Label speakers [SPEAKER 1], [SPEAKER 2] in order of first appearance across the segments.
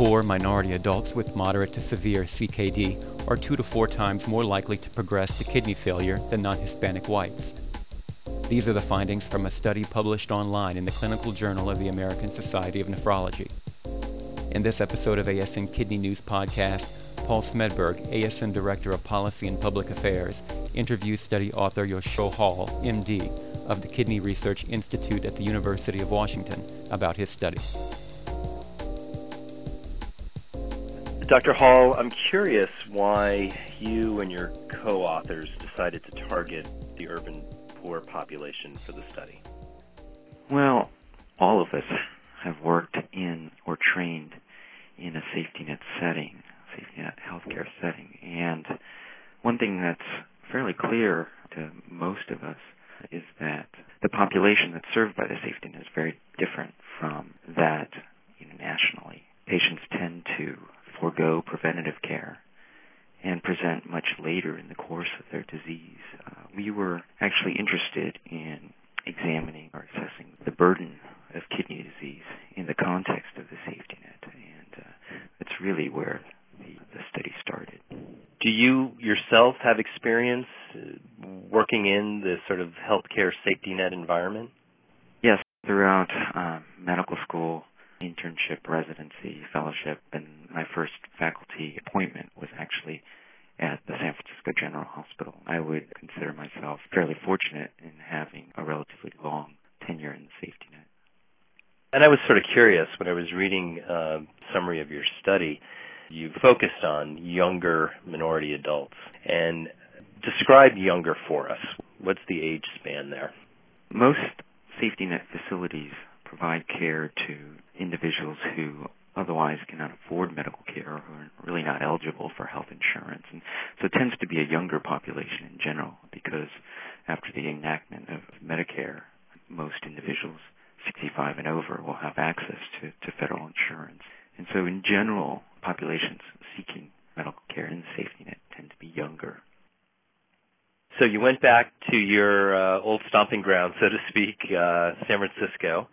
[SPEAKER 1] Poor minority adults with moderate to severe CKD are two to four times more likely to progress to kidney failure than non Hispanic whites. These are the findings from a study published online in the Clinical Journal of the American Society of Nephrology. In this episode of ASN Kidney News Podcast, Paul Smedberg, ASN Director of Policy and Public Affairs, interviews study author Yoshio Hall, MD, of the Kidney Research Institute at the University of Washington about his study.
[SPEAKER 2] Dr. Hall, I'm curious why you and your co authors decided to target the urban poor population for the study.
[SPEAKER 3] Well, all of us have worked in or trained in a safety net setting, safety net healthcare setting. And one thing that's fairly clear to most of us is that the population that's served by the safety net is very different from that nationally. Patients tend to forego preventative care and present much later in the course of their disease. Uh, we were actually interested in examining or assessing the burden of kidney disease in the context of the safety net, and uh, that's really where the, the study started.
[SPEAKER 2] Do you yourself have experience uh, working in the sort of healthcare safety net environment?
[SPEAKER 3] Yes, throughout uh, medical school, internship, residency, fellowship, and my first faculty appointment was actually at the San Francisco General Hospital. I would consider myself fairly fortunate in having a relatively long tenure in the safety net.
[SPEAKER 2] And I was sort of curious when I was reading a uh, summary of your study. You focused on younger minority adults and describe younger for us. What's the age span there?
[SPEAKER 3] Most safety net facilities provide care to individuals who otherwise cannot afford medical care or are really not eligible for health insurance. And so it tends to be a younger population in general because after the enactment of Medicare, most individuals 65 and over will have access to, to federal insurance. And so in general, populations seeking medical care in the safety net tend to be younger.
[SPEAKER 2] So you went back to your uh, old stomping ground, so to speak, uh, San Francisco,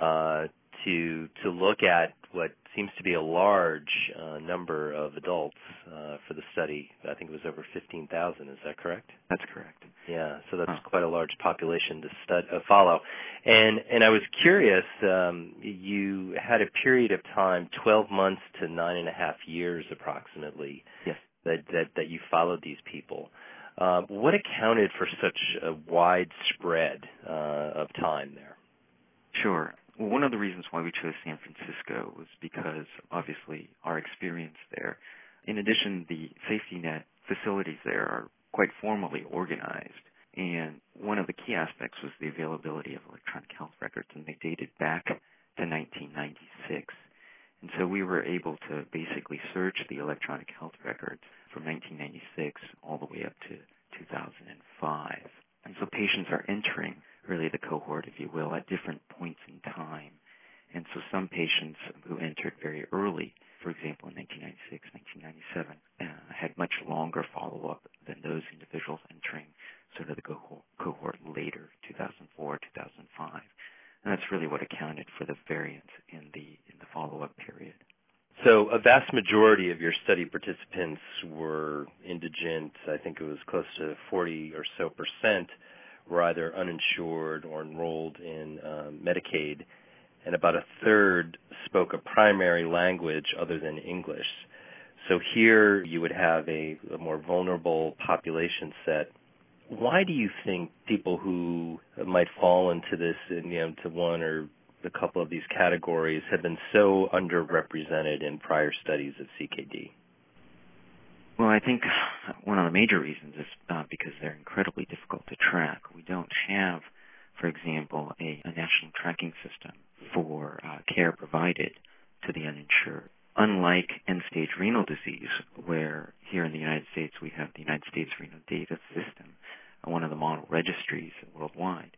[SPEAKER 2] uh, to to look at what seems to be a large uh, number of adults uh, for the study. I think it was over 15,000. Is that correct?
[SPEAKER 3] That's correct.
[SPEAKER 2] Yeah, so that's huh. quite a large population to stud, uh, follow. And and I was curious. Um, you had a period of time, 12 months to nine and a half years, approximately.
[SPEAKER 3] Yes.
[SPEAKER 2] That that that you followed these people. Uh, what accounted for such a wide spread uh, of time there?
[SPEAKER 3] Sure. Well, one of the reasons why we chose San Francisco was because obviously our experience there. In addition, the safety net facilities there are quite formally organized. And one of the key aspects was the availability of electronic health records, and they dated back to 1996. And so we were able to basically search the electronic health records from 1996 all the way up to 2005. And so patients are entering really the cohort, if you will, at different points in time. And so some patients who entered very early, for example, in 1996, 1997, uh, had much longer follow-up than those individuals entering sort of the cohort, cohort later, 2004, 2005. And that's really what accounted for the variance in the in the follow-up period.
[SPEAKER 2] So vast majority of your study participants were indigent. I think it was close to 40 or so percent were either uninsured or enrolled in um, Medicaid, and about a third spoke a primary language other than English. So here you would have a, a more vulnerable population set. Why do you think people who might fall into this, you know, to one or a couple of these categories have been so underrepresented in prior studies of CKD?
[SPEAKER 3] Well, I think one of the major reasons is uh, because they're incredibly difficult to track. We don't have, for example, a, a national tracking system for uh, care provided to the uninsured. Unlike end-stage renal disease, where here in the United States we have the United States Renal Data System, one of the model registries worldwide,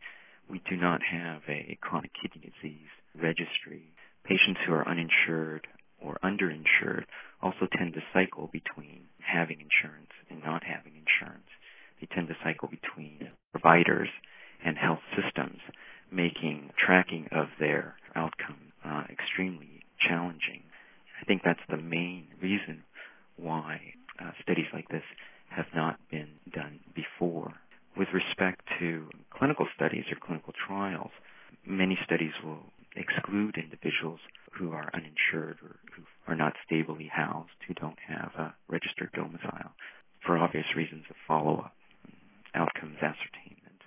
[SPEAKER 3] we do not have a chronic kidney disease registry. Patients who are uninsured or underinsured also tend to cycle between having insurance and not having insurance. They tend to cycle between providers and health systems, making tracking of their outcome uh, extremely challenging. I think studies or clinical trials, many studies will exclude individuals who are uninsured or who are not stably housed, who don't have a registered domicile, for obvious reasons of follow-up, outcomes ascertainment.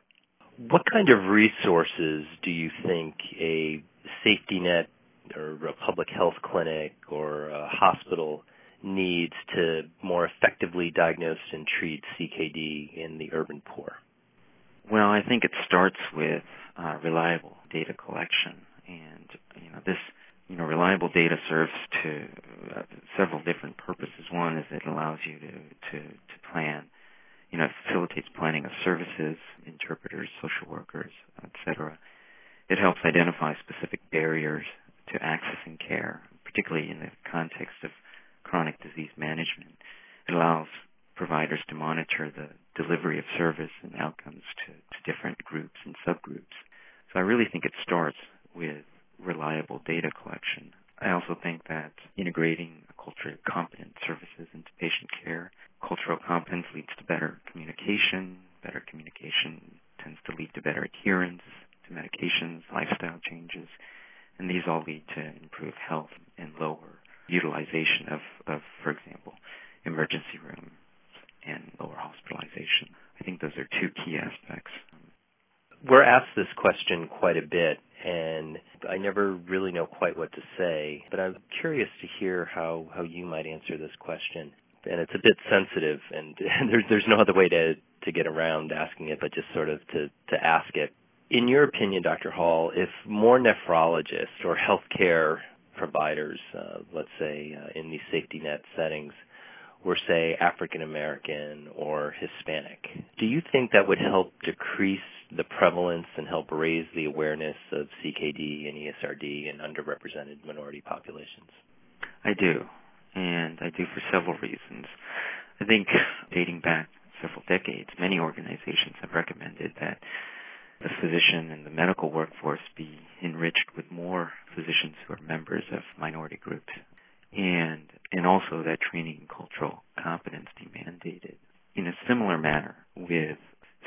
[SPEAKER 2] What kind of resources do you think a safety net or a public health clinic or a hospital needs to more effectively diagnose and treat CKD in the urban poor?
[SPEAKER 3] Well, I think it starts with uh, reliable data collection, and you know this you know reliable data serves to uh, several different purposes. One is it allows you to to to plan, you know, it facilitates planning of services, interpreters, social workers, etc. It helps identify specific barriers to accessing care, particularly in the context of chronic disease management. It allows providers to monitor the delivery of service and outcomes to, to different groups and subgroups. So I really think it starts with reliable data collection. I also think that integrating culturally competent services into patient care, competence leads to better communication. Better communication tends to lead to better adherence to medications, lifestyle changes, and these all lead to improved health and lower utilization of, of for example, emergency room and lower hospitalization. I think those are two key aspects.
[SPEAKER 2] We're asked this question quite a bit, and I never really know quite what to say, but I'm curious to hear how, how you might answer this question. And it's a bit sensitive, and, there's, there's no other way to, to get around asking it, but just sort of to, to ask it. In your opinion, Dr. Hall, if more nephrologists or healthcare providers, uh, let's say uh, in these safety net settings, were, say, African American or Hispanic. Do you think that would help decrease the prevalence and help raise the awareness of CKD and ESRD in underrepresented minority populations?
[SPEAKER 3] I do, and I do for several reasons. I think dating back several decades, many organizations have recommended that the physician and the medical workforce be enriched with more physicians who are members of minority groups and and also that training and cultural competence be mandated in a similar manner with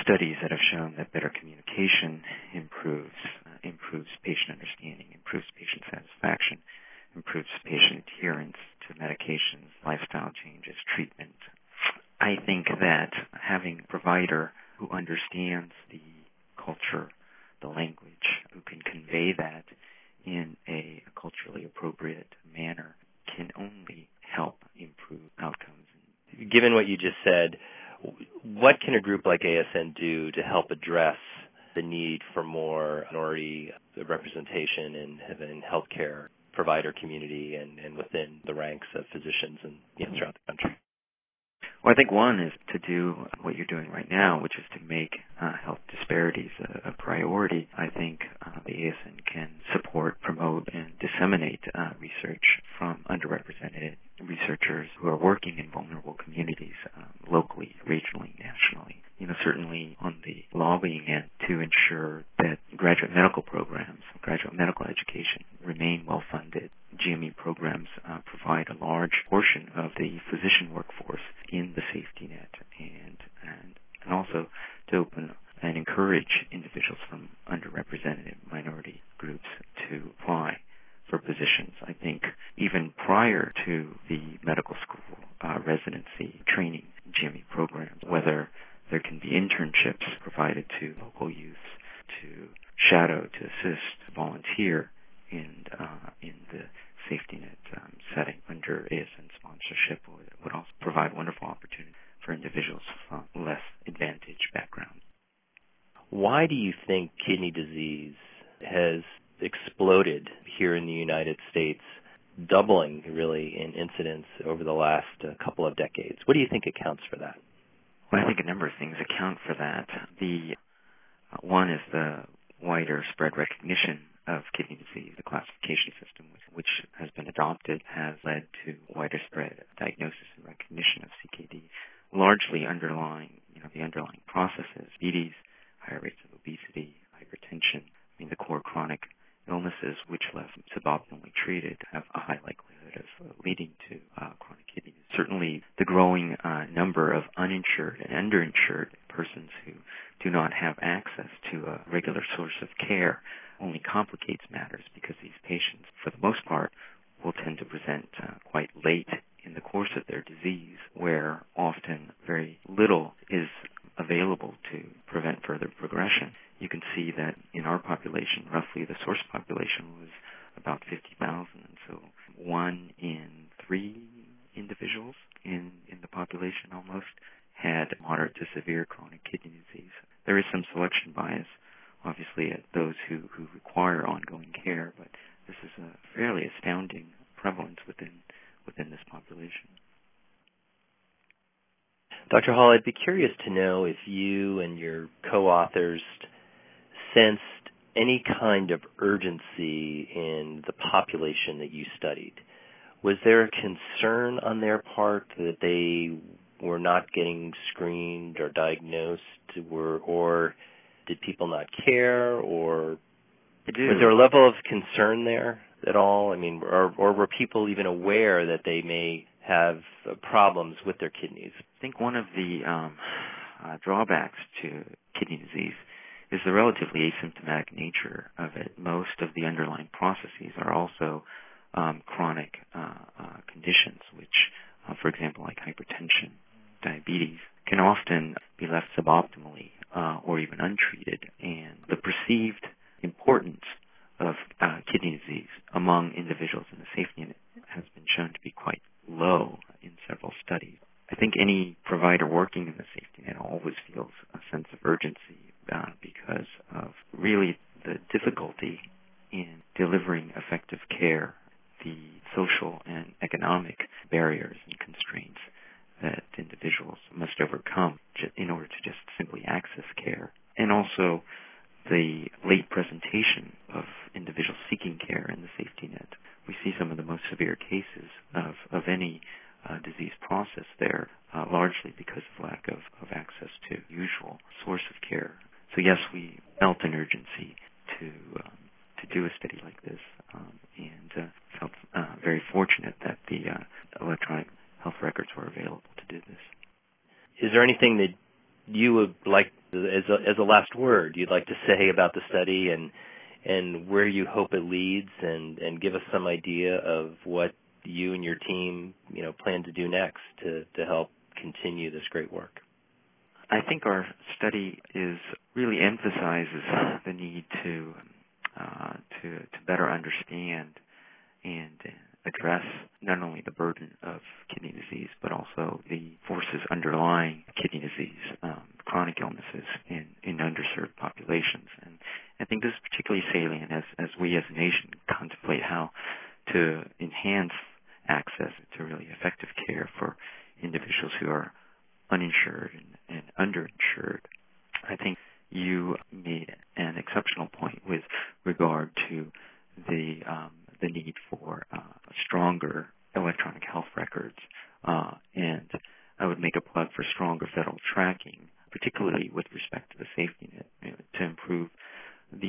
[SPEAKER 3] studies that have shown that better communication improves uh, improves patient understanding, improves patient satisfaction, improves patient adherence lifestyle changes, treatment. I think that having a provider who understands the culture, the language, who can convey that in a culturally appropriate manner can only help improve outcomes.
[SPEAKER 2] Given what you just said, what can a group like ASN do to help address the need for more minority representation in, in healthcare provider community and, and within the ranks of physicians and you know, throughout the country?
[SPEAKER 3] Well, I think one is to do what you're doing right now, which is to make uh, health disparities a, a priority. I think uh, the ASN can support, promote, and disseminate uh, research from underrepresented researchers who are working in vulnerable communities um, locally, regionally, nationally. You know, certainly on the lobbying end to ensure that graduate medical programs, graduate medical education remain well funded GME programs uh, provide a large portion of the physician workforce in the safety net, and and and also to open and encourage individuals from underrepresented minority groups to apply for positions. I think even prior to the medical school uh, residency training GME programs, whether there can be internships provided to local youth to shadow, to assist, volunteer in uh, in the safety net um, setting under ASN sponsorship would, would also provide wonderful opportunity for individuals from less advantaged backgrounds.
[SPEAKER 2] Why do you think kidney disease has exploded here in the United States, doubling really in incidence over the last uh, couple of decades? What do you think accounts for that?
[SPEAKER 3] Well, I think a number of things account for that. The uh, one is the wider spread recognition of kidney disease. The classification system, which, which has been adopted, has led to wider spread diagnosis and recognition of CKD, largely underlying, you know, the underlying processes, diabetes, higher rates of obesity, hypertension. I mean, the core chronic illnesses which left suboptimally treated have a high likelihood of uh, leading to uh, chronic kidney disease. Certainly, the growing uh, number of uninsured and underinsured persons who do do not have access to a regular source of care only complicates matters because these patients, for the most part, will tend to present uh, quite late in the course of their disease, where often very little is available to prevent further progression. You can see that in our population, roughly the source population was about 50,000, and so one in three individuals in, in the population almost had moderate to severe chronic kidney disease. There is some selection bias, obviously, at those who, who require care, but this is a fairly astounding prevalence within within this population.
[SPEAKER 2] Dr. Hall, I'd be curious to know if you and your co-authors sensed any kind of urgency in the population that you studied. Was there a concern on their part that they were not getting screened or diagnosed, or, or did people not care, or was there a level of concern there at all? I mean, or, or were people even aware that they may have problems with their kidneys?
[SPEAKER 3] I think one of the um, uh, drawbacks to kidney disease is the relatively asymptomatic nature of it. Most of the underlying processes are also um, chronic uh, uh, conditions, which, uh, for example, like hypertension, diabetes, can often be left suboptimally uh, or even untreated. And the perceived importance of uh, kidney disease among individuals in the safety net has been shown to be quite low in several studies. I think any provider working in the safety net always feels a sense of urgency uh, because of really the difficulty in delivering effective care, the social and economic barriers and constraints that individuals must overcome in order to just simply access care, and also the late presentation of individuals seeking care in the safety net. We see some of the most severe cases of, of any uh, disease process there, uh, largely because of lack of, of access to usual source of care. So yes, we felt an urgency to um, to do a study like this, um, and uh, felt uh, very fortunate that the uh, electronic health records were available to do this.
[SPEAKER 2] Is there anything that you would like as a, as a last word you'd like to say about the study and and where you hope it leads and and give us some idea of what you and your team you know plan to do next to to help continue this great work?
[SPEAKER 3] I think our study is really emphasizes the need to uh, to to better understand and address not only the burden of kidney disease, but also the forces underlying kidney disease, um, chronic illnesses in, in underserved populations. And I think this is particularly salient as, as we as a nation contemplate how to enhance access to really effective care for individuals who are uninsured and, and underinsured. I think you made an exceptional point with regard to the um, the need for uh, stronger electronic health records, uh, and I would make a plug for stronger federal tracking, particularly with respect to the safety net, you know, to improve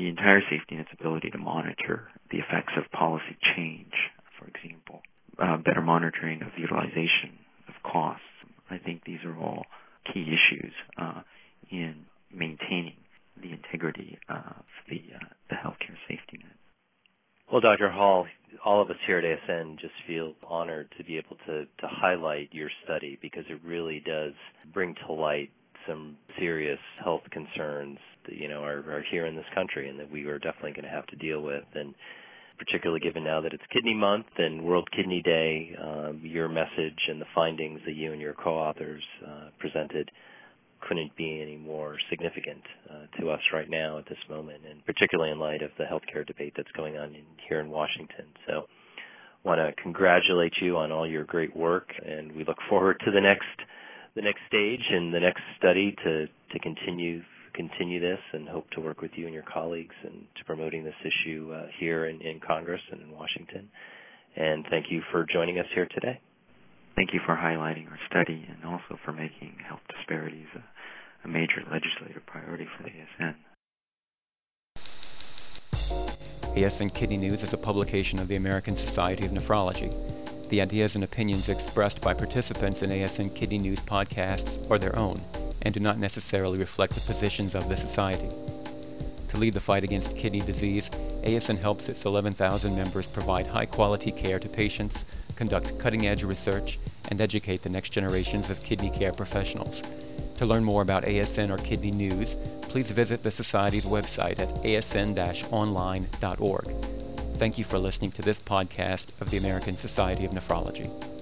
[SPEAKER 3] the entire safety net's ability to monitor the effects of policy change, for example, uh, better monitoring of utilization of costs. I think these are all key issues uh, in maintaining the integrity of the uh, the healthcare safety net.
[SPEAKER 2] Well, Dr. Hall, all of us here at ASN just feel honored to be able to, to highlight your study because it really does bring to light some serious health concerns that you know are, are here in this country and that we are definitely going to have to deal with and particularly given now that it's kidney month and world kidney day um, your message and the findings that you and your co-authors uh, presented couldn't be any more significant uh, to us right now at this moment, and particularly in light of the healthcare debate that's going on in, here in Washington. So, want to congratulate you on all your great work, and we look forward to the next the next stage and the next study to to continue continue this, and hope to work with you and your colleagues and to promoting this issue uh, here in, in Congress and in Washington. And thank you for joining us here today.
[SPEAKER 3] Thank you for highlighting our study and also for making health disparities a, a major legislative priority for the ASN.
[SPEAKER 1] ASN Kidney News is a publication of the American Society of Nephrology. The ideas and opinions expressed by participants in ASN Kidney News podcasts are their own and do not necessarily reflect the positions of the Society. To lead the fight against kidney disease, ASN helps its 11,000 members provide high quality care to patients, conduct cutting edge research, and educate the next generations of kidney care professionals. To learn more about ASN or kidney news, please visit the Society's website at asn online.org. Thank you for listening to this podcast of the American Society of Nephrology.